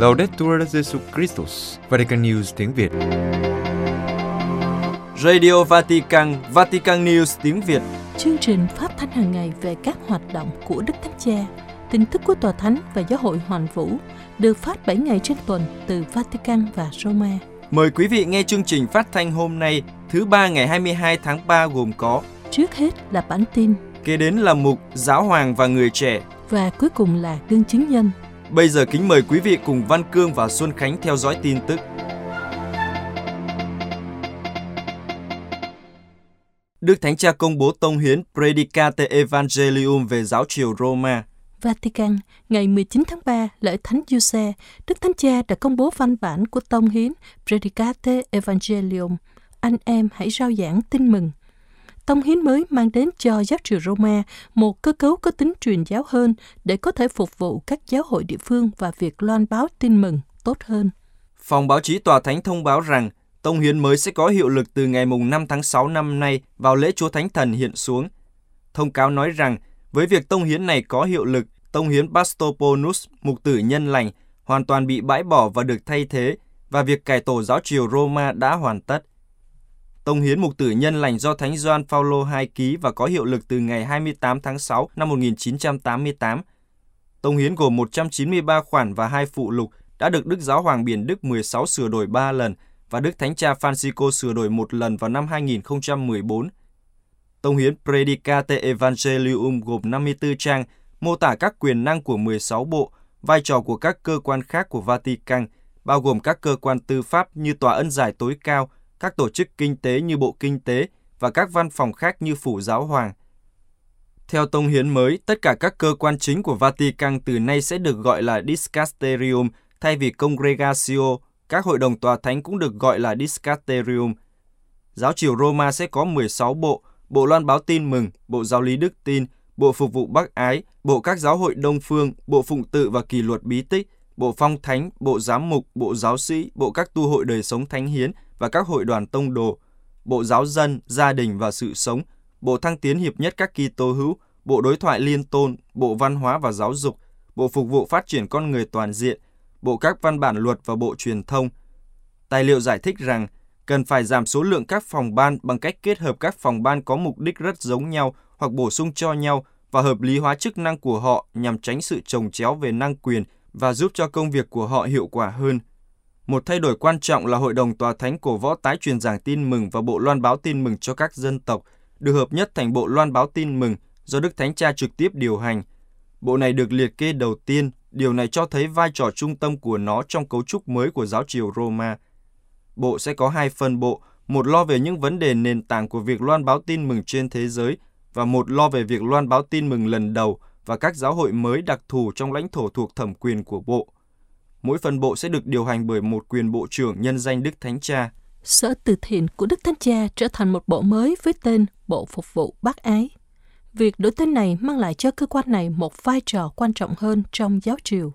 Laudetur Jesu Christus, Vatican News tiếng Việt. Radio Vatican, Vatican News tiếng Việt. Chương trình phát thanh hàng ngày về các hoạt động của Đức Thánh Cha, tin tức của Tòa Thánh và Giáo hội Hoàn Vũ được phát 7 ngày trên tuần từ Vatican và Roma. Mời quý vị nghe chương trình phát thanh hôm nay, thứ ba ngày 22 tháng 3 gồm có Trước hết là bản tin Kế đến là mục Giáo hoàng và người trẻ. và cuối cùng là gương chứng nhân. Bây giờ kính mời quý vị cùng Văn Cương và Xuân Khánh theo dõi tin tức. Đức Thánh Cha công bố tông hiến Predicate Evangelium về giáo triều Roma. Vatican, ngày 19 tháng 3, lễ Thánh Giuse, Đức Thánh Cha đã công bố văn bản của tông hiến Predicate Evangelium. Anh em hãy rao giảng tin mừng. Tông hiến mới mang đến cho giáo triều Roma một cơ cấu có tính truyền giáo hơn để có thể phục vụ các giáo hội địa phương và việc loan báo tin mừng tốt hơn. Phòng báo chí Tòa Thánh thông báo rằng tông hiến mới sẽ có hiệu lực từ ngày mùng 5 tháng 6 năm nay vào lễ Chúa Thánh Thần hiện xuống. Thông cáo nói rằng với việc tông hiến này có hiệu lực, tông hiến Pastoponus, mục tử nhân lành, hoàn toàn bị bãi bỏ và được thay thế và việc cải tổ giáo triều Roma đã hoàn tất. Tông hiến mục tử nhân lành do Thánh Gioan Phaolô II ký và có hiệu lực từ ngày 28 tháng 6 năm 1988. Tông hiến gồm 193 khoản và hai phụ lục đã được Đức Giáo hoàng Biển Đức 16 sửa đổi 3 lần và Đức Thánh Cha Francisco sửa đổi một lần vào năm 2014. Tông hiến Predicate Evangelium gồm 54 trang, mô tả các quyền năng của 16 bộ, vai trò của các cơ quan khác của Vatican, bao gồm các cơ quan tư pháp như Tòa ân giải tối cao, các tổ chức kinh tế như Bộ Kinh tế và các văn phòng khác như Phủ Giáo Hoàng. Theo tông hiến mới, tất cả các cơ quan chính của Vatican từ nay sẽ được gọi là Discasterium thay vì Congregatio, các hội đồng tòa thánh cũng được gọi là Discasterium. Giáo triều Roma sẽ có 16 bộ, Bộ loan báo tin mừng, Bộ giáo lý đức tin, Bộ phục vụ bác ái, Bộ các giáo hội đông phương, Bộ phụng tự và kỷ luật bí tích, Bộ phong thánh, Bộ giám mục, Bộ giáo sĩ, Bộ các tu hội đời sống thánh hiến và các hội đoàn tông đồ, Bộ giáo dân, gia đình và sự sống, Bộ thăng tiến hiệp nhất các Kitô hữu, Bộ đối thoại liên tôn, Bộ văn hóa và giáo dục, Bộ phục vụ phát triển con người toàn diện, Bộ các văn bản luật và Bộ truyền thông. Tài liệu giải thích rằng cần phải giảm số lượng các phòng ban bằng cách kết hợp các phòng ban có mục đích rất giống nhau hoặc bổ sung cho nhau và hợp lý hóa chức năng của họ nhằm tránh sự trồng chéo về năng quyền và giúp cho công việc của họ hiệu quả hơn. Một thay đổi quan trọng là Hội đồng Tòa Thánh cổ võ tái truyền giảng tin mừng và Bộ loan báo tin mừng cho các dân tộc, được hợp nhất thành Bộ loan báo tin mừng do Đức Thánh Cha trực tiếp điều hành. Bộ này được liệt kê đầu tiên, điều này cho thấy vai trò trung tâm của nó trong cấu trúc mới của giáo triều Roma. Bộ sẽ có hai phân bộ, một lo về những vấn đề nền tảng của việc loan báo tin mừng trên thế giới và một lo về việc loan báo tin mừng lần đầu và các giáo hội mới đặc thù trong lãnh thổ thuộc thẩm quyền của bộ. Mỗi phân bộ sẽ được điều hành bởi một quyền bộ trưởng nhân danh Đức Thánh Cha. Sở từ thiện của Đức Thánh Cha trở thành một bộ mới với tên Bộ Phục vụ Bác Ái. Việc đổi tên này mang lại cho cơ quan này một vai trò quan trọng hơn trong giáo triều.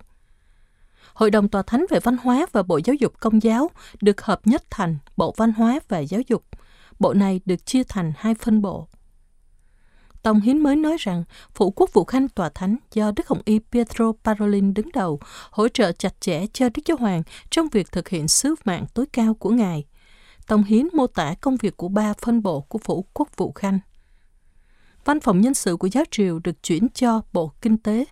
Hội đồng Tòa Thánh về Văn hóa và Bộ Giáo dục Công giáo được hợp nhất thành Bộ Văn hóa và Giáo dục. Bộ này được chia thành hai phân bộ. Tông Hiến mới nói rằng Phụ quốc vụ khanh Tòa Thánh do Đức Hồng Y Pietro Parolin đứng đầu hỗ trợ chặt chẽ cho Đức Giáo Hoàng trong việc thực hiện sứ mạng tối cao của Ngài. Tông Hiến mô tả công việc của ba phân bộ của Phủ quốc vụ khanh. Văn phòng nhân sự của giáo triều được chuyển cho Bộ Kinh tế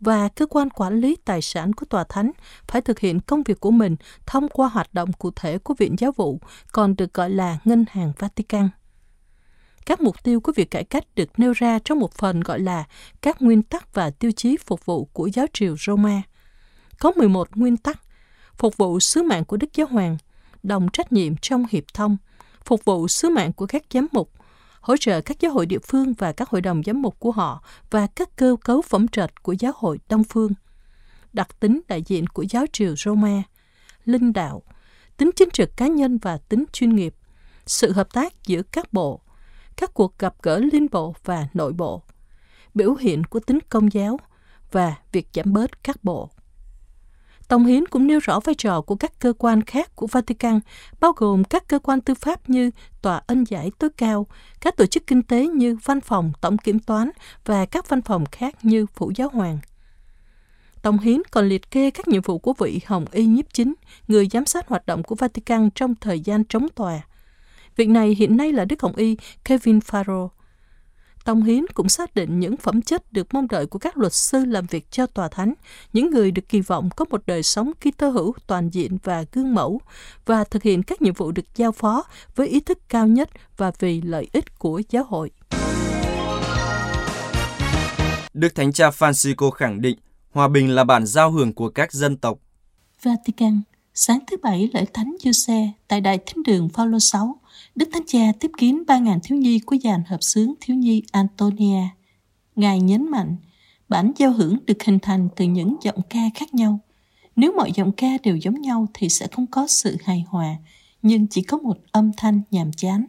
và cơ quan quản lý tài sản của Tòa Thánh phải thực hiện công việc của mình thông qua hoạt động cụ thể của Viện Giáo vụ, còn được gọi là Ngân hàng Vatican. Các mục tiêu của việc cải cách được nêu ra trong một phần gọi là các nguyên tắc và tiêu chí phục vụ của giáo triều Roma. Có 11 nguyên tắc, phục vụ sứ mạng của Đức Giáo Hoàng, đồng trách nhiệm trong hiệp thông, phục vụ sứ mạng của các giám mục, hỗ trợ các giáo hội địa phương và các hội đồng giám mục của họ và các cơ cấu phẩm trạch của giáo hội Đông Phương. Đặc tính đại diện của giáo triều Roma, linh đạo, tính chính trực cá nhân và tính chuyên nghiệp, sự hợp tác giữa các bộ, các cuộc gặp gỡ liên bộ và nội bộ, biểu hiện của tính công giáo và việc giảm bớt các bộ. Tông Hiến cũng nêu rõ vai trò của các cơ quan khác của Vatican, bao gồm các cơ quan tư pháp như Tòa ân giải tối cao, các tổ chức kinh tế như Văn phòng Tổng Kiểm toán và các văn phòng khác như Phủ Giáo Hoàng. Tông Hiến còn liệt kê các nhiệm vụ của vị Hồng Y nhiếp chính, người giám sát hoạt động của Vatican trong thời gian chống tòa. Việc này hiện nay là Đức Hồng Y Kevin Farrow. Tông Hiến cũng xác định những phẩm chất được mong đợi của các luật sư làm việc cho tòa thánh, những người được kỳ vọng có một đời sống Kitô hữu toàn diện và gương mẫu và thực hiện các nhiệm vụ được giao phó với ý thức cao nhất và vì lợi ích của giáo hội. Đức Thánh Cha Francisco khẳng định hòa bình là bản giao hưởng của các dân tộc. Vatican, sáng thứ Bảy lễ Thánh Giuse tại Đại Thánh đường Phaolô 6, Đức Thánh Cha tiếp kiến 3.000 thiếu nhi của dàn hợp xướng thiếu nhi Antonia. Ngài nhấn mạnh, bản giao hưởng được hình thành từ những giọng ca khác nhau. Nếu mọi giọng ca đều giống nhau thì sẽ không có sự hài hòa, nhưng chỉ có một âm thanh nhàm chán.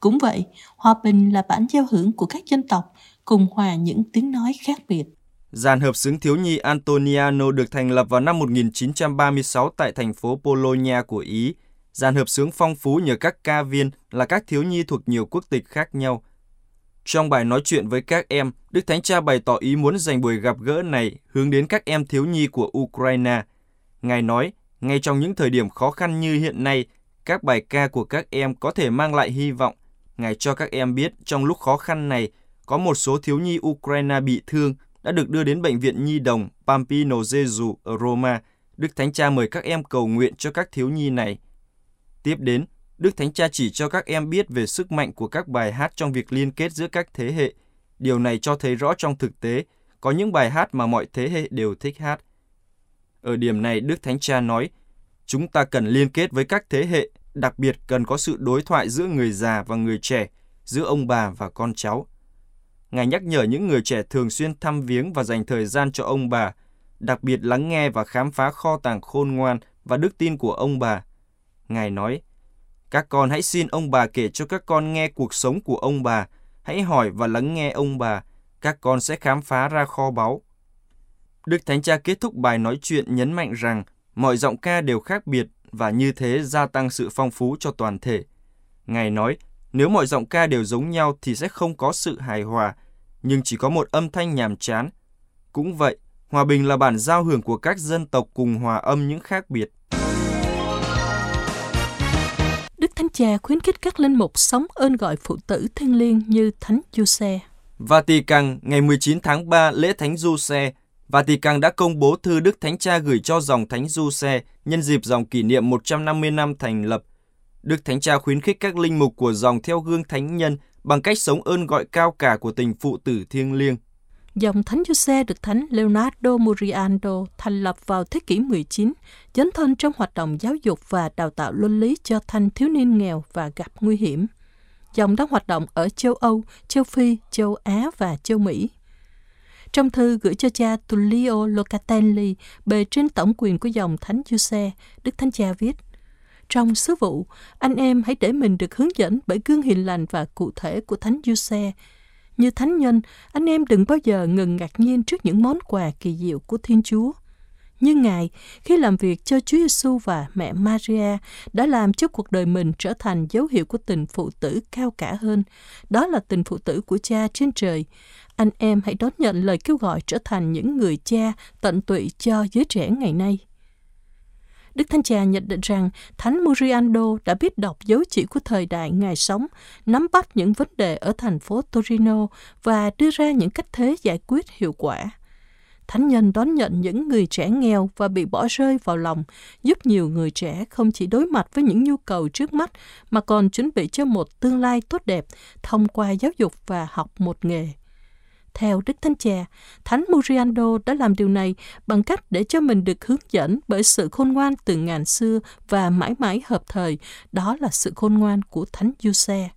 Cũng vậy, hòa bình là bản giao hưởng của các dân tộc cùng hòa những tiếng nói khác biệt. Giàn hợp xướng thiếu nhi Antoniano được thành lập vào năm 1936 tại thành phố Bologna của Ý. Dàn hợp sướng phong phú nhờ các ca viên là các thiếu nhi thuộc nhiều quốc tịch khác nhau. Trong bài nói chuyện với các em, Đức Thánh Cha bày tỏ ý muốn dành buổi gặp gỡ này hướng đến các em thiếu nhi của Ukraine. Ngài nói, ngay trong những thời điểm khó khăn như hiện nay, các bài ca của các em có thể mang lại hy vọng. Ngài cho các em biết trong lúc khó khăn này, có một số thiếu nhi Ukraine bị thương đã được đưa đến bệnh viện nhi đồng Pampino Gesù ở Roma. Đức Thánh Cha mời các em cầu nguyện cho các thiếu nhi này. Tiếp đến, Đức Thánh Cha chỉ cho các em biết về sức mạnh của các bài hát trong việc liên kết giữa các thế hệ. Điều này cho thấy rõ trong thực tế, có những bài hát mà mọi thế hệ đều thích hát. Ở điểm này, Đức Thánh Cha nói, chúng ta cần liên kết với các thế hệ, đặc biệt cần có sự đối thoại giữa người già và người trẻ, giữa ông bà và con cháu. Ngài nhắc nhở những người trẻ thường xuyên thăm viếng và dành thời gian cho ông bà, đặc biệt lắng nghe và khám phá kho tàng khôn ngoan và đức tin của ông bà. Ngài nói, các con hãy xin ông bà kể cho các con nghe cuộc sống của ông bà, hãy hỏi và lắng nghe ông bà, các con sẽ khám phá ra kho báu. Đức Thánh Cha kết thúc bài nói chuyện nhấn mạnh rằng mọi giọng ca đều khác biệt và như thế gia tăng sự phong phú cho toàn thể. Ngài nói, nếu mọi giọng ca đều giống nhau thì sẽ không có sự hài hòa, nhưng chỉ có một âm thanh nhàm chán. Cũng vậy, hòa bình là bản giao hưởng của các dân tộc cùng hòa âm những khác biệt. Thánh Cha khuyến khích các linh mục sống ơn gọi phụ tử thiêng liêng như Thánh Giuse. Vatican, ngày 19 tháng 3, lễ Thánh Giuse, Vatican đã công bố thư Đức Thánh Cha gửi cho dòng Thánh Giuse nhân dịp dòng kỷ niệm 150 năm thành lập Đức Thánh Cha khuyến khích các linh mục của dòng theo gương thánh nhân bằng cách sống ơn gọi cao cả của tình phụ tử thiêng liêng. Dòng Thánh Giuse được Thánh Leonardo Muriando thành lập vào thế kỷ 19, dấn thân trong hoạt động giáo dục và đào tạo luân lý cho thanh thiếu niên nghèo và gặp nguy hiểm. Dòng đang hoạt động ở châu Âu, châu Phi, châu Á và châu Mỹ. Trong thư gửi cho cha Tullio Locatelli, bề trên tổng quyền của dòng Thánh Giuse, Đức Thánh Cha viết – trong sứ vụ, anh em hãy để mình được hướng dẫn bởi gương hiền lành và cụ thể của Thánh Giuse. Như thánh nhân, anh em đừng bao giờ ngừng ngạc nhiên trước những món quà kỳ diệu của Thiên Chúa. Như Ngài, khi làm việc cho Chúa Giêsu và mẹ Maria, đã làm cho cuộc đời mình trở thành dấu hiệu của tình phụ tử cao cả hơn. Đó là tình phụ tử của cha trên trời. Anh em hãy đón nhận lời kêu gọi trở thành những người cha tận tụy cho giới trẻ ngày nay. Đức Thánh Cha nhận định rằng Thánh Muriando đã biết đọc dấu chỉ của thời đại Ngài sống, nắm bắt những vấn đề ở thành phố Torino và đưa ra những cách thế giải quyết hiệu quả. Thánh nhân đón nhận những người trẻ nghèo và bị bỏ rơi vào lòng, giúp nhiều người trẻ không chỉ đối mặt với những nhu cầu trước mắt mà còn chuẩn bị cho một tương lai tốt đẹp thông qua giáo dục và học một nghề. Theo Đức Thánh Cha, Thánh Muriando đã làm điều này bằng cách để cho mình được hướng dẫn bởi sự khôn ngoan từ ngàn xưa và mãi mãi hợp thời, đó là sự khôn ngoan của Thánh Giuse.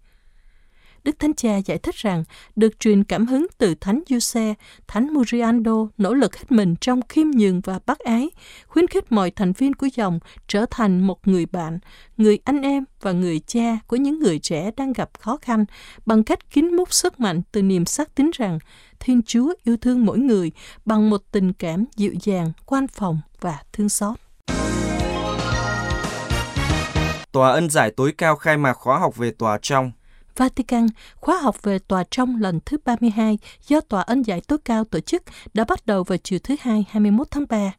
Đức Thánh Cha giải thích rằng được truyền cảm hứng từ Thánh Giuse, Thánh Muriando nỗ lực hết mình trong khiêm nhường và bác ái, khuyến khích mọi thành viên của dòng trở thành một người bạn, người anh em và người cha của những người trẻ đang gặp khó khăn bằng cách kín múc sức mạnh từ niềm xác tín rằng Thiên Chúa yêu thương mỗi người bằng một tình cảm dịu dàng, quan phòng và thương xót. Tòa ân giải tối cao khai mạc khóa học về tòa trong Vatican, khóa học về tòa trong lần thứ 32 do Tòa ân giải tối cao tổ chức đã bắt đầu vào chiều thứ Hai 21 tháng 3.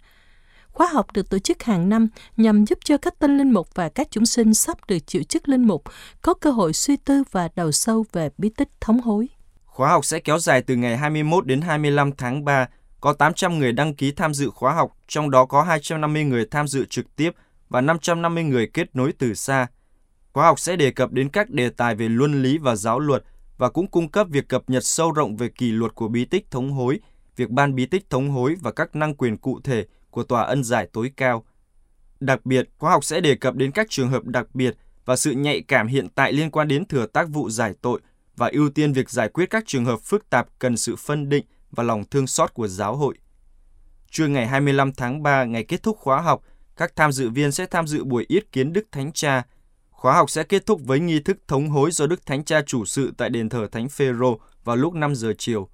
Khóa học được tổ chức hàng năm nhằm giúp cho các tân linh mục và các chúng sinh sắp được chịu chức linh mục có cơ hội suy tư và đầu sâu về bí tích thống hối. Khóa học sẽ kéo dài từ ngày 21 đến 25 tháng 3. Có 800 người đăng ký tham dự khóa học, trong đó có 250 người tham dự trực tiếp và 550 người kết nối từ xa. Khóa học sẽ đề cập đến các đề tài về luân lý và giáo luật và cũng cung cấp việc cập nhật sâu rộng về kỷ luật của bí tích thống hối, việc ban bí tích thống hối và các năng quyền cụ thể của Tòa ân giải tối cao. Đặc biệt, khóa học sẽ đề cập đến các trường hợp đặc biệt và sự nhạy cảm hiện tại liên quan đến thừa tác vụ giải tội và ưu tiên việc giải quyết các trường hợp phức tạp cần sự phân định và lòng thương xót của giáo hội. Trưa ngày 25 tháng 3, ngày kết thúc khóa học, các tham dự viên sẽ tham dự buổi yết kiến Đức Thánh Cha. Khóa học sẽ kết thúc với nghi thức thống hối do Đức Thánh Cha chủ sự tại đền thờ Thánh Phêrô vào lúc 5 giờ chiều.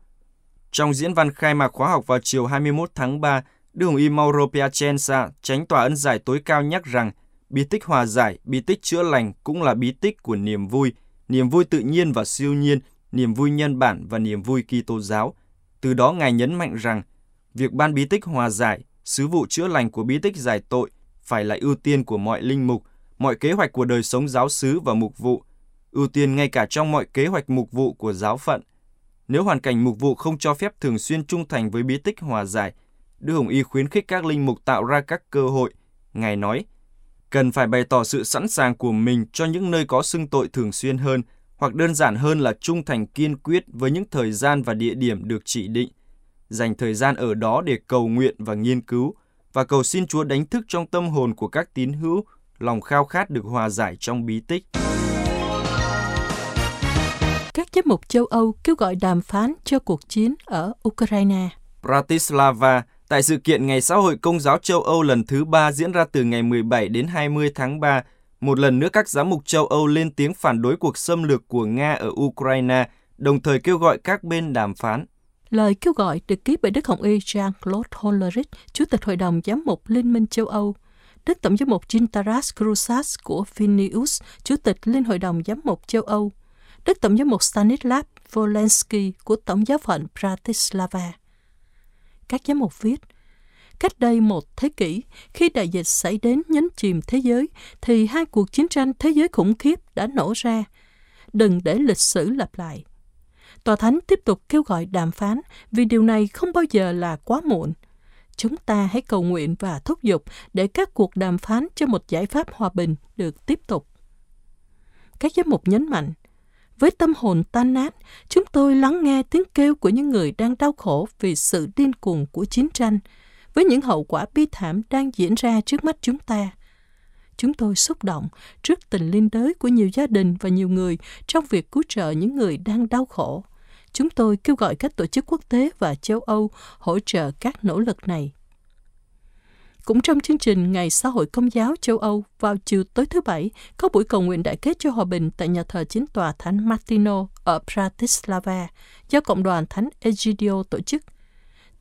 Trong diễn văn khai mạc khóa học vào chiều 21 tháng 3, Đức Hồng Y Mauro Piacenza, tránh tòa ân giải tối cao nhắc rằng bí tích hòa giải, bí tích chữa lành cũng là bí tích của niềm vui, niềm vui tự nhiên và siêu nhiên, niềm vui nhân bản và niềm vui Kitô giáo. Từ đó Ngài nhấn mạnh rằng việc ban bí tích hòa giải, sứ vụ chữa lành của bí tích giải tội phải là ưu tiên của mọi linh mục, mọi kế hoạch của đời sống giáo xứ và mục vụ, ưu tiên ngay cả trong mọi kế hoạch mục vụ của giáo phận. Nếu hoàn cảnh mục vụ không cho phép thường xuyên trung thành với bí tích hòa giải, Đức Hồng Y khuyến khích các linh mục tạo ra các cơ hội. Ngài nói, cần phải bày tỏ sự sẵn sàng của mình cho những nơi có xưng tội thường xuyên hơn, hoặc đơn giản hơn là trung thành kiên quyết với những thời gian và địa điểm được chỉ định. Dành thời gian ở đó để cầu nguyện và nghiên cứu, và cầu xin Chúa đánh thức trong tâm hồn của các tín hữu lòng khao khát được hòa giải trong bí tích. Các giám mục châu Âu kêu gọi đàm phán cho cuộc chiến ở Ukraine. Bratislava, tại sự kiện Ngày xã hội công giáo châu Âu lần thứ ba diễn ra từ ngày 17 đến 20 tháng 3, một lần nữa các giám mục châu Âu lên tiếng phản đối cuộc xâm lược của Nga ở Ukraine, đồng thời kêu gọi các bên đàm phán. Lời kêu gọi được ký bởi Đức Hồng Y Jean-Claude Hollerich, Chủ tịch Hội đồng Giám mục Liên minh châu Âu, Đức Tổng giám mục Gintaras Krusas của Vilnius, Chủ tịch Liên Hội đồng Giám mục châu Âu, Đức Tổng giám mục Stanislav Volensky của Tổng giáo phận Bratislava. Các giám mục viết, cách đây một thế kỷ, khi đại dịch xảy đến nhấn chìm thế giới, thì hai cuộc chiến tranh thế giới khủng khiếp đã nổ ra. Đừng để lịch sử lặp lại. Tòa Thánh tiếp tục kêu gọi đàm phán vì điều này không bao giờ là quá muộn. Chúng ta hãy cầu nguyện và thúc giục để các cuộc đàm phán cho một giải pháp hòa bình được tiếp tục. Các giám mục nhấn mạnh, với tâm hồn tan nát, chúng tôi lắng nghe tiếng kêu của những người đang đau khổ vì sự điên cuồng của chiến tranh, với những hậu quả bi thảm đang diễn ra trước mắt chúng ta. Chúng tôi xúc động trước tình liên đới của nhiều gia đình và nhiều người trong việc cứu trợ những người đang đau khổ. Chúng tôi kêu gọi các tổ chức quốc tế và châu Âu hỗ trợ các nỗ lực này. Cũng trong chương trình Ngày Xã hội Công giáo châu Âu vào chiều tối thứ Bảy, có buổi cầu nguyện đại kết cho hòa bình tại nhà thờ chính tòa Thánh Martino ở Bratislava do Cộng đoàn Thánh Egidio tổ chức.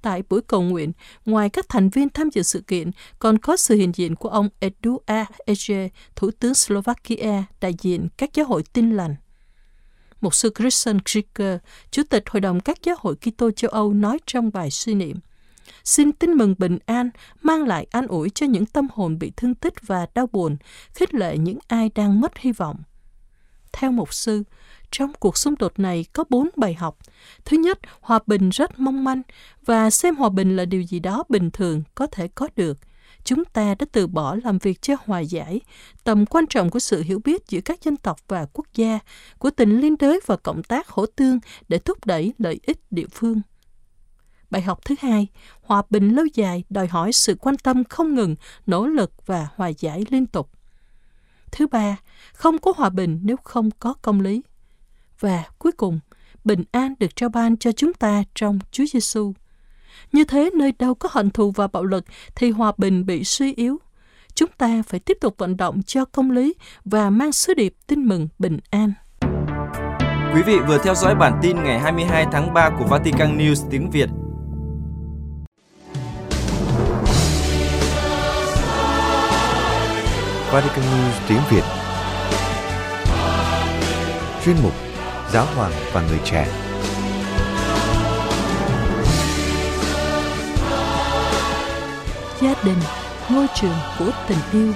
Tại buổi cầu nguyện, ngoài các thành viên tham dự sự kiện, còn có sự hiện diện của ông Eduard Ege, Thủ tướng Slovakia, đại diện các giáo hội tin lành. Một sư Christian Krieger, Chủ tịch Hội đồng các giáo hội Kitô châu Âu nói trong bài suy niệm. Xin tin mừng bình an, mang lại an ủi cho những tâm hồn bị thương tích và đau buồn, khích lệ những ai đang mất hy vọng. Theo một sư, trong cuộc xung đột này có bốn bài học. Thứ nhất, hòa bình rất mong manh và xem hòa bình là điều gì đó bình thường có thể có được. Chúng ta đã từ bỏ làm việc cho hòa giải, tầm quan trọng của sự hiểu biết giữa các dân tộc và quốc gia, của tình liên đới và cộng tác hỗ tương để thúc đẩy lợi ích địa phương. Bài học thứ hai, hòa bình lâu dài đòi hỏi sự quan tâm không ngừng, nỗ lực và hòa giải liên tục. Thứ ba, không có hòa bình nếu không có công lý. Và cuối cùng, bình an được trao ban cho chúng ta trong Chúa Giêsu. Như thế nơi đâu có hận thù và bạo lực thì hòa bình bị suy yếu. Chúng ta phải tiếp tục vận động cho công lý và mang sứ điệp tin mừng bình an. Quý vị vừa theo dõi bản tin ngày 22 tháng 3 của Vatican News tiếng Việt Vatican News tiếng Việt Chuyên mục giáo hoàng và người trẻ. Gia đình, ngôi trường của tình yêu.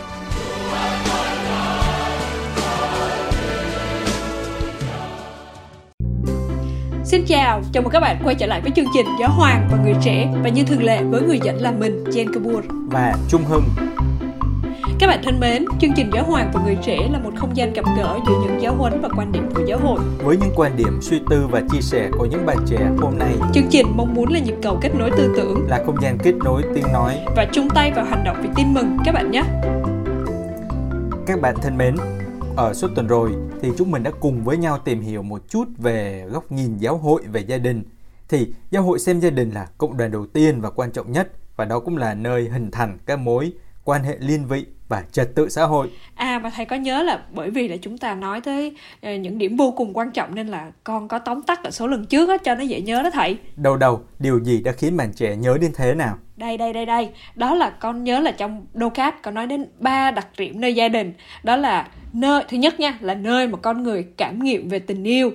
Xin chào, chào mừng các bạn quay trở lại với chương trình Giáo Hoàng và Người Trẻ và như thường lệ với người dẫn là mình, Jen Kabur và Trung Hưng. Các bạn thân mến, chương trình Giáo Hoàng và Người Trẻ là một không gian gặp gỡ giữa những giáo huấn và quan điểm của giáo hội. Với những quan điểm, suy tư và chia sẻ của những bạn trẻ hôm nay. Chương trình mong muốn là nhịp cầu kết nối tư tưởng, là không gian kết nối tiếng nói và chung tay vào hành động vì tin mừng các bạn nhé. Các bạn thân mến, ở suốt tuần rồi thì chúng mình đã cùng với nhau tìm hiểu một chút về góc nhìn giáo hội về gia đình. Thì giáo hội xem gia đình là cộng đoàn đầu tiên và quan trọng nhất và đó cũng là nơi hình thành các mối quan hệ liên vị và trật tự xã hội. À và thầy có nhớ là bởi vì là chúng ta nói tới uh, những điểm vô cùng quan trọng nên là con có tóm tắt ở số lần trước á cho nó dễ nhớ đó thầy. Đầu đầu, điều gì đã khiến bạn trẻ nhớ đến thế nào? Đây đây đây đây, đó là con nhớ là trong Docat có nói đến ba đặc điểm nơi gia đình, đó là nơi thứ nhất nha là nơi mà con người cảm nghiệm về tình yêu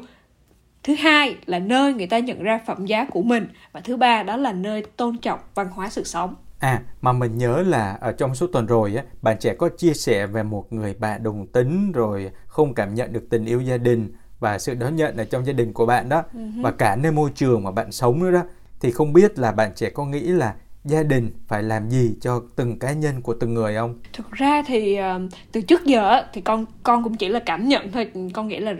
thứ hai là nơi người ta nhận ra phẩm giá của mình và thứ ba đó là nơi tôn trọng văn hóa sự sống À, mà mình nhớ là ở trong số tuần rồi á, bạn trẻ có chia sẻ về một người bạn đồng tính rồi không cảm nhận được tình yêu gia đình và sự đón nhận ở trong gia đình của bạn đó uh-huh. và cả nơi môi trường mà bạn sống nữa đó thì không biết là bạn trẻ có nghĩ là gia đình phải làm gì cho từng cá nhân của từng người không? Thực ra thì ờ, từ trước giờ thì con con cũng chỉ là cảm nhận thôi, con nghĩ là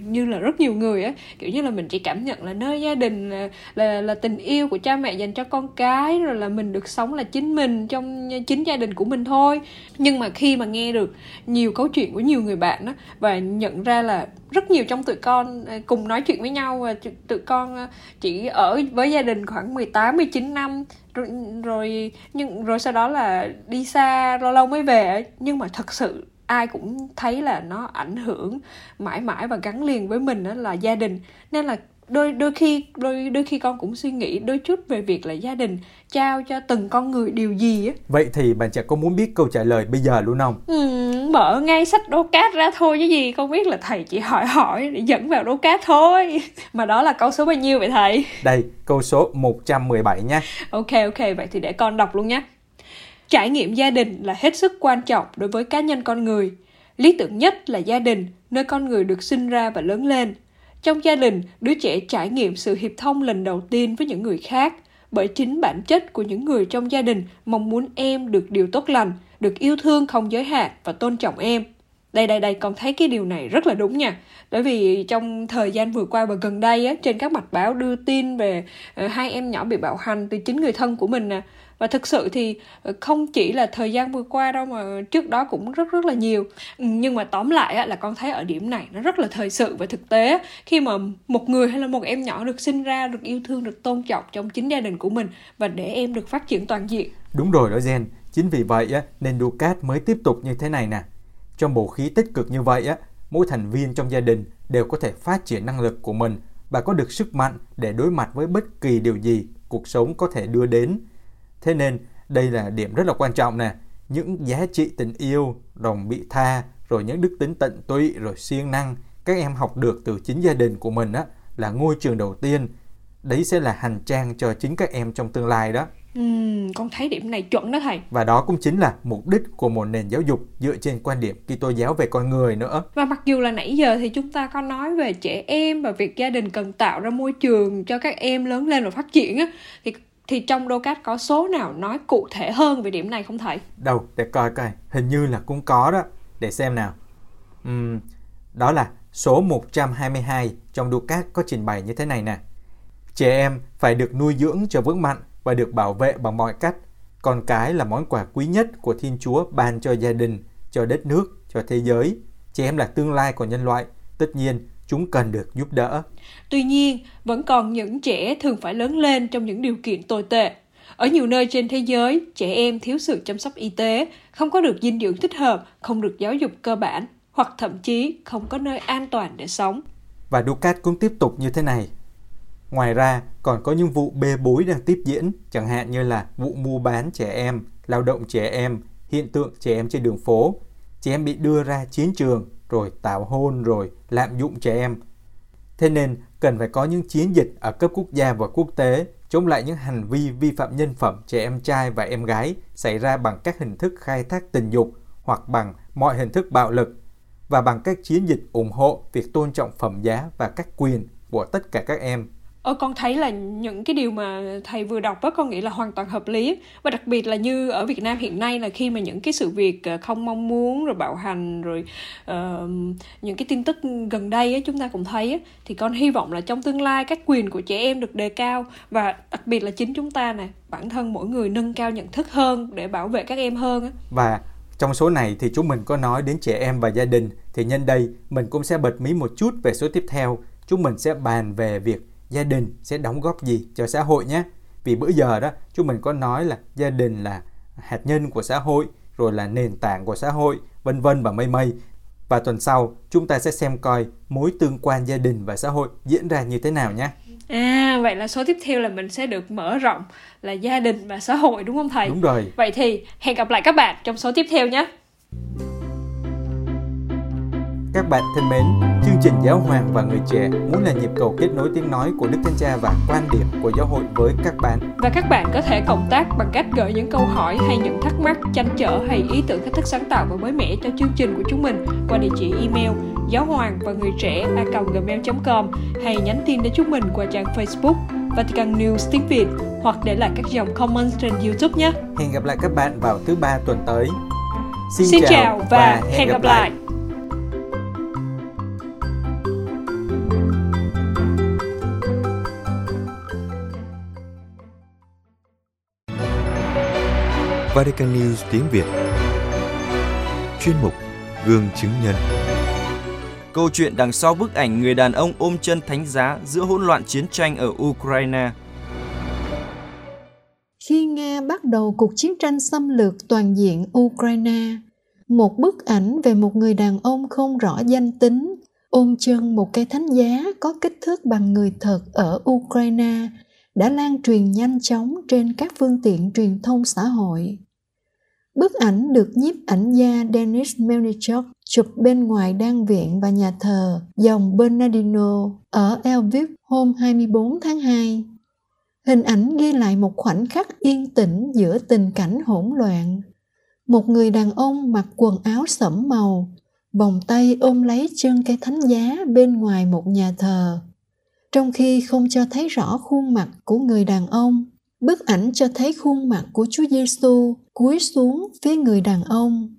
như là rất nhiều người á, kiểu như là mình chỉ cảm nhận là nơi gia đình là, là là tình yêu của cha mẹ dành cho con cái rồi là mình được sống là chính mình trong chính gia đình của mình thôi. Nhưng mà khi mà nghe được nhiều câu chuyện của nhiều người bạn á và nhận ra là rất nhiều trong tụi con à, cùng nói chuyện với nhau. Và tụi con à, chỉ ở với gia đình khoảng 18 19 năm. Rồi, rồi nhưng rồi sau đó là đi xa lâu lâu mới về nhưng mà thật sự ai cũng thấy là nó ảnh hưởng mãi mãi và gắn liền với mình đó là gia đình. Nên là đôi đôi khi đôi đôi khi con cũng suy nghĩ đôi chút về việc là gia đình trao cho từng con người điều gì á. Vậy thì bạn trẻ có muốn biết câu trả lời bây giờ luôn không? Ừ, mở ngay sách đố cát ra thôi chứ gì. Con biết là thầy chỉ hỏi hỏi để dẫn vào đố cát thôi. Mà đó là câu số bao nhiêu vậy thầy? Đây câu số 117 nhé. Ok ok vậy thì để con đọc luôn nhé. Trải nghiệm gia đình là hết sức quan trọng đối với cá nhân con người. Lý tưởng nhất là gia đình nơi con người được sinh ra và lớn lên trong gia đình, đứa trẻ trải nghiệm sự hiệp thông lần đầu tiên với những người khác, bởi chính bản chất của những người trong gia đình mong muốn em được điều tốt lành, được yêu thương không giới hạn và tôn trọng em. Đây đây đây, con thấy cái điều này rất là đúng nha. Bởi vì trong thời gian vừa qua và gần đây á, trên các mặt báo đưa tin về ờ, hai em nhỏ bị bạo hành từ chính người thân của mình nè và thực sự thì ờ, không chỉ là thời gian vừa qua đâu mà trước đó cũng rất rất là nhiều. Ừ, nhưng mà tóm lại là con thấy ở điểm này nó rất là thời sự và thực tế khi mà một người hay là một em nhỏ được sinh ra, được yêu thương, được tôn trọng trong chính gia đình của mình và để em được phát triển toàn diện. Đúng rồi đó Gen. Chính vì vậy nên Ducat mới tiếp tục như thế này nè. Trong bầu khí tích cực như vậy á, mỗi thành viên trong gia đình đều có thể phát triển năng lực của mình và có được sức mạnh để đối mặt với bất kỳ điều gì cuộc sống có thể đưa đến. Thế nên đây là điểm rất là quan trọng nè. Những giá trị tình yêu, lòng bị tha, rồi những đức tính tận tụy, rồi siêng năng các em học được từ chính gia đình của mình á là ngôi trường đầu tiên. Đấy sẽ là hành trang cho chính các em trong tương lai đó. Ừ, con thấy điểm này chuẩn đó thầy. Và đó cũng chính là mục đích của một nền giáo dục dựa trên quan điểm Kitô giáo về con người nữa. Và mặc dù là nãy giờ thì chúng ta có nói về trẻ em và việc gia đình cần tạo ra môi trường cho các em lớn lên và phát triển á thì thì trong đô có số nào nói cụ thể hơn về điểm này không thầy? Đâu, để coi coi, hình như là cũng có đó. Để xem nào. Uhm, đó là số 122 trong đô có trình bày như thế này nè. Trẻ em phải được nuôi dưỡng cho vững mạnh và được bảo vệ bằng mọi cách. Con cái là món quà quý nhất của Thiên Chúa ban cho gia đình, cho đất nước, cho thế giới. Trẻ em là tương lai của nhân loại. Tất nhiên, chúng cần được giúp đỡ. Tuy nhiên, vẫn còn những trẻ thường phải lớn lên trong những điều kiện tồi tệ. Ở nhiều nơi trên thế giới, trẻ em thiếu sự chăm sóc y tế, không có được dinh dưỡng thích hợp, không được giáo dục cơ bản, hoặc thậm chí không có nơi an toàn để sống. Và Ducat cũng tiếp tục như thế này. Ngoài ra, còn có những vụ bê bối đang tiếp diễn, chẳng hạn như là vụ mua bán trẻ em, lao động trẻ em, hiện tượng trẻ em trên đường phố, chị em bị đưa ra chiến trường, rồi tạo hôn, rồi lạm dụng trẻ em. Thế nên cần phải có những chiến dịch ở cấp quốc gia và quốc tế chống lại những hành vi vi phạm nhân phẩm trẻ em trai và em gái xảy ra bằng các hình thức khai thác tình dục hoặc bằng mọi hình thức bạo lực và bằng các chiến dịch ủng hộ việc tôn trọng phẩm giá và các quyền của tất cả các em. Ờ, con thấy là những cái điều mà thầy vừa đọc á con nghĩ là hoàn toàn hợp lý và đặc biệt là như ở Việt Nam hiện nay là khi mà những cái sự việc ờ, không mong muốn rồi bạo hành rồi uh, những cái tin tức gần đây á chúng ta cũng thấy á, thì con hy vọng là trong tương lai các quyền của trẻ em được đề cao và đặc biệt là chính chúng ta nè bản thân mỗi người nâng cao nhận thức hơn để bảo vệ các em hơn á. Và trong số này thì chúng mình có nói đến trẻ em và gia đình thì nhân đây mình cũng sẽ bật mí một chút về số tiếp theo. Chúng mình sẽ bàn về việc gia đình sẽ đóng góp gì cho xã hội nhé. Vì bữa giờ đó chúng mình có nói là gia đình là hạt nhân của xã hội, rồi là nền tảng của xã hội, vân vân và mây mây. Và tuần sau chúng ta sẽ xem coi mối tương quan gia đình và xã hội diễn ra như thế nào nhé. À, vậy là số tiếp theo là mình sẽ được mở rộng là gia đình và xã hội đúng không thầy? Đúng rồi. Vậy thì hẹn gặp lại các bạn trong số tiếp theo nhé. Các bạn thân mến, chương trình Giáo hoàng và người trẻ muốn là nhịp cầu kết nối tiếng nói của Đức Thánh Cha và quan điểm của giáo hội với các bạn. Và các bạn có thể cộng tác bằng cách gửi những câu hỏi hay những thắc mắc, tranh trở hay ý tưởng thách thức sáng tạo và mới mẻ cho chương trình của chúng mình qua địa chỉ email giáo hoàng và người trẻ a gmail.com hay nhắn tin đến chúng mình qua trang Facebook Vatican News tiếng Việt hoặc để lại các dòng comment trên YouTube nhé. Hẹn gặp lại các bạn vào thứ ba tuần tới. Xin, Xin chào và, và hẹn gặp lại. lại. Vatican News tiếng Việt. Chuyên mục Gương chứng nhân. Câu chuyện đằng sau bức ảnh người đàn ông ôm chân thánh giá giữa hỗn loạn chiến tranh ở Ukraine. Khi Nga bắt đầu cuộc chiến tranh xâm lược toàn diện Ukraine, một bức ảnh về một người đàn ông không rõ danh tính ôm chân một cây thánh giá có kích thước bằng người thật ở Ukraine đã lan truyền nhanh chóng trên các phương tiện truyền thông xã hội. Bức ảnh được nhiếp ảnh gia Denis Melnichuk chụp bên ngoài đan viện và nhà thờ dòng Bernardino ở Elviv hôm 24 tháng 2. Hình ảnh ghi lại một khoảnh khắc yên tĩnh giữa tình cảnh hỗn loạn. Một người đàn ông mặc quần áo sẫm màu, vòng tay ôm lấy chân cây thánh giá bên ngoài một nhà thờ trong khi không cho thấy rõ khuôn mặt của người đàn ông bức ảnh cho thấy khuôn mặt của Chúa Giêsu cúi xuống phía người đàn ông.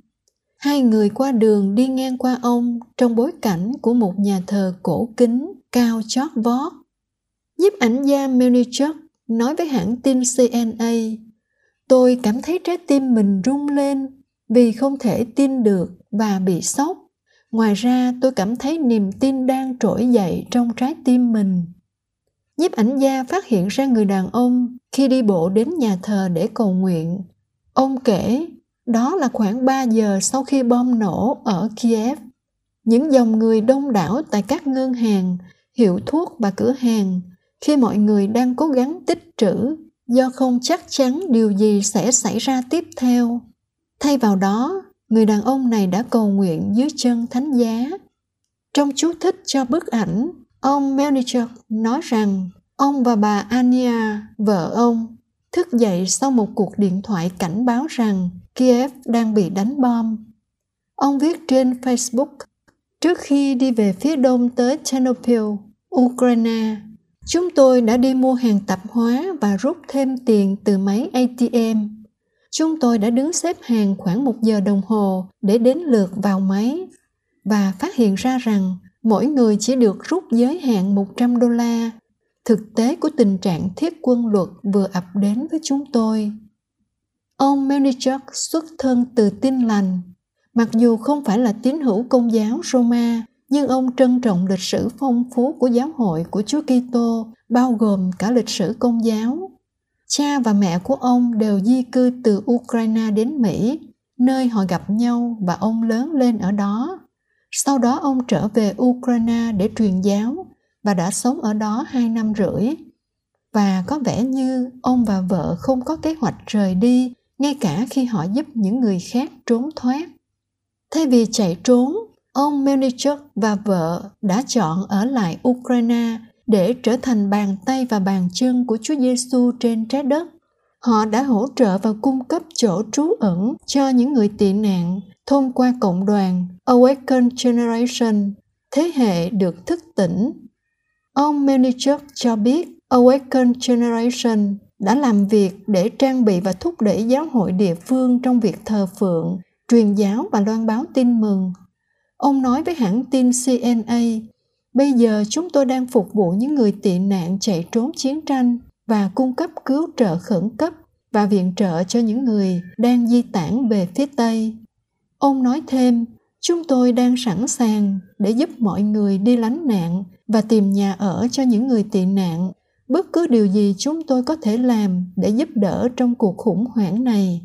Hai người qua đường đi ngang qua ông trong bối cảnh của một nhà thờ cổ kính cao chót vót. Nhiếp ảnh gia Melichuk nói với hãng tin CNA, tôi cảm thấy trái tim mình rung lên vì không thể tin được và bị sốc ngoài ra tôi cảm thấy niềm tin đang trỗi dậy trong trái tim mình nhiếp ảnh gia phát hiện ra người đàn ông khi đi bộ đến nhà thờ để cầu nguyện ông kể đó là khoảng 3 giờ sau khi bom nổ ở Kiev. Những dòng người đông đảo tại các ngân hàng, hiệu thuốc và cửa hàng khi mọi người đang cố gắng tích trữ do không chắc chắn điều gì sẽ xảy ra tiếp theo. Thay vào đó, người đàn ông này đã cầu nguyện dưới chân thánh giá. Trong chú thích cho bức ảnh, ông Melnichuk nói rằng ông và bà Ania, vợ ông, thức dậy sau một cuộc điện thoại cảnh báo rằng Kiev đang bị đánh bom. Ông viết trên Facebook, trước khi đi về phía đông tới Chernobyl, Ukraine, chúng tôi đã đi mua hàng tạp hóa và rút thêm tiền từ máy ATM chúng tôi đã đứng xếp hàng khoảng một giờ đồng hồ để đến lượt vào máy và phát hiện ra rằng mỗi người chỉ được rút giới hạn 100 đô la. Thực tế của tình trạng thiết quân luật vừa ập đến với chúng tôi. Ông Melnichuk xuất thân từ tin lành. Mặc dù không phải là tín hữu công giáo Roma, nhưng ông trân trọng lịch sử phong phú của giáo hội của Chúa Kitô, bao gồm cả lịch sử công giáo. Cha và mẹ của ông đều di cư từ Ukraine đến Mỹ, nơi họ gặp nhau và ông lớn lên ở đó. Sau đó ông trở về Ukraine để truyền giáo và đã sống ở đó hai năm rưỡi. Và có vẻ như ông và vợ không có kế hoạch rời đi ngay cả khi họ giúp những người khác trốn thoát. Thay vì chạy trốn, ông Melnichuk và vợ đã chọn ở lại Ukraine để trở thành bàn tay và bàn chân của Chúa Giêsu trên trái đất. Họ đã hỗ trợ và cung cấp chỗ trú ẩn cho những người tị nạn thông qua cộng đoàn Awaken Generation, thế hệ được thức tỉnh. Ông Menichuk cho biết Awaken Generation đã làm việc để trang bị và thúc đẩy giáo hội địa phương trong việc thờ phượng, truyền giáo và loan báo tin mừng. Ông nói với hãng tin CNA, bây giờ chúng tôi đang phục vụ những người tị nạn chạy trốn chiến tranh và cung cấp cứu trợ khẩn cấp và viện trợ cho những người đang di tản về phía Tây. Ông nói thêm, chúng tôi đang sẵn sàng để giúp mọi người đi lánh nạn và tìm nhà ở cho những người tị nạn bất cứ điều gì chúng tôi có thể làm để giúp đỡ trong cuộc khủng hoảng này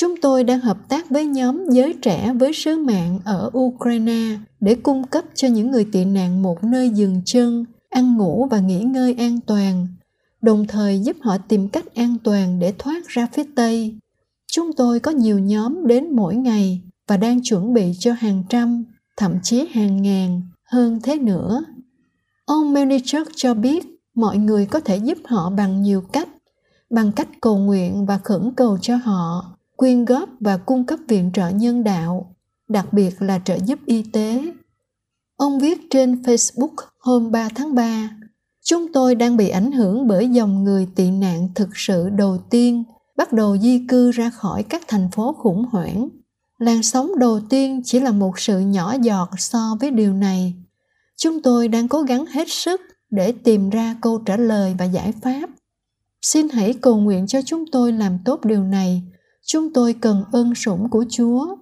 chúng tôi đang hợp tác với nhóm giới trẻ với sứ mạng ở ukraine để cung cấp cho những người tị nạn một nơi dừng chân, ăn ngủ và nghỉ ngơi an toàn, đồng thời giúp họ tìm cách an toàn để thoát ra phía tây. Chúng tôi có nhiều nhóm đến mỗi ngày và đang chuẩn bị cho hàng trăm, thậm chí hàng ngàn, hơn thế nữa. Ông Melnichuk cho biết mọi người có thể giúp họ bằng nhiều cách, bằng cách cầu nguyện và khẩn cầu cho họ quyên góp và cung cấp viện trợ nhân đạo, đặc biệt là trợ giúp y tế. Ông viết trên facebook hôm 3 tháng 3 chúng tôi đang bị ảnh hưởng bởi dòng người tị nạn thực sự đầu tiên bắt đầu di cư ra khỏi các thành phố khủng hoảng. Làn sóng đầu tiên chỉ là một sự nhỏ giọt so với điều này. Chúng tôi đang cố gắng hết sức để tìm ra câu trả lời và giải pháp. Xin hãy cầu nguyện cho chúng tôi làm tốt điều này chúng tôi cần ơn sủng của chúa.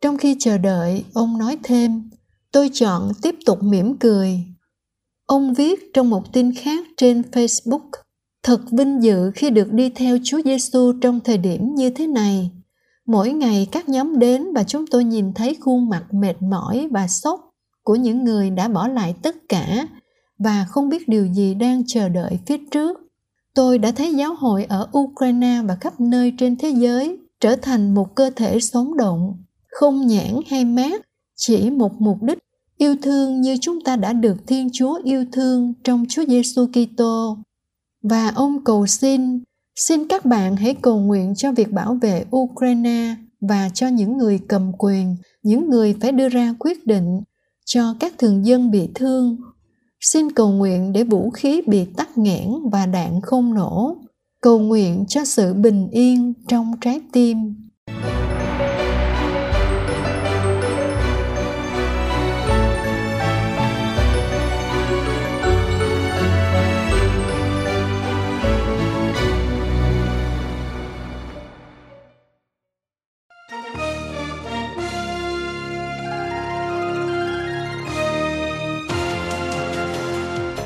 Trong khi chờ đợi, ông nói thêm, tôi chọn tiếp tục mỉm cười. Ông viết trong một tin khác trên facebook, thật vinh dự khi được đi theo chúa giêsu trong thời điểm như thế này. Mỗi ngày các nhóm đến và chúng tôi nhìn thấy khuôn mặt mệt mỏi và sốc của những người đã bỏ lại tất cả và không biết điều gì đang chờ đợi phía trước. Tôi đã thấy giáo hội ở Ukraine và khắp nơi trên thế giới trở thành một cơ thể sống động, không nhãn hay mát, chỉ một mục đích yêu thương như chúng ta đã được Thiên Chúa yêu thương trong Chúa Giêsu Kitô. Và ông cầu xin, xin các bạn hãy cầu nguyện cho việc bảo vệ Ukraine và cho những người cầm quyền, những người phải đưa ra quyết định, cho các thường dân bị thương xin cầu nguyện để vũ khí bị tắc nghẽn và đạn không nổ. Cầu nguyện cho sự bình yên trong trái tim.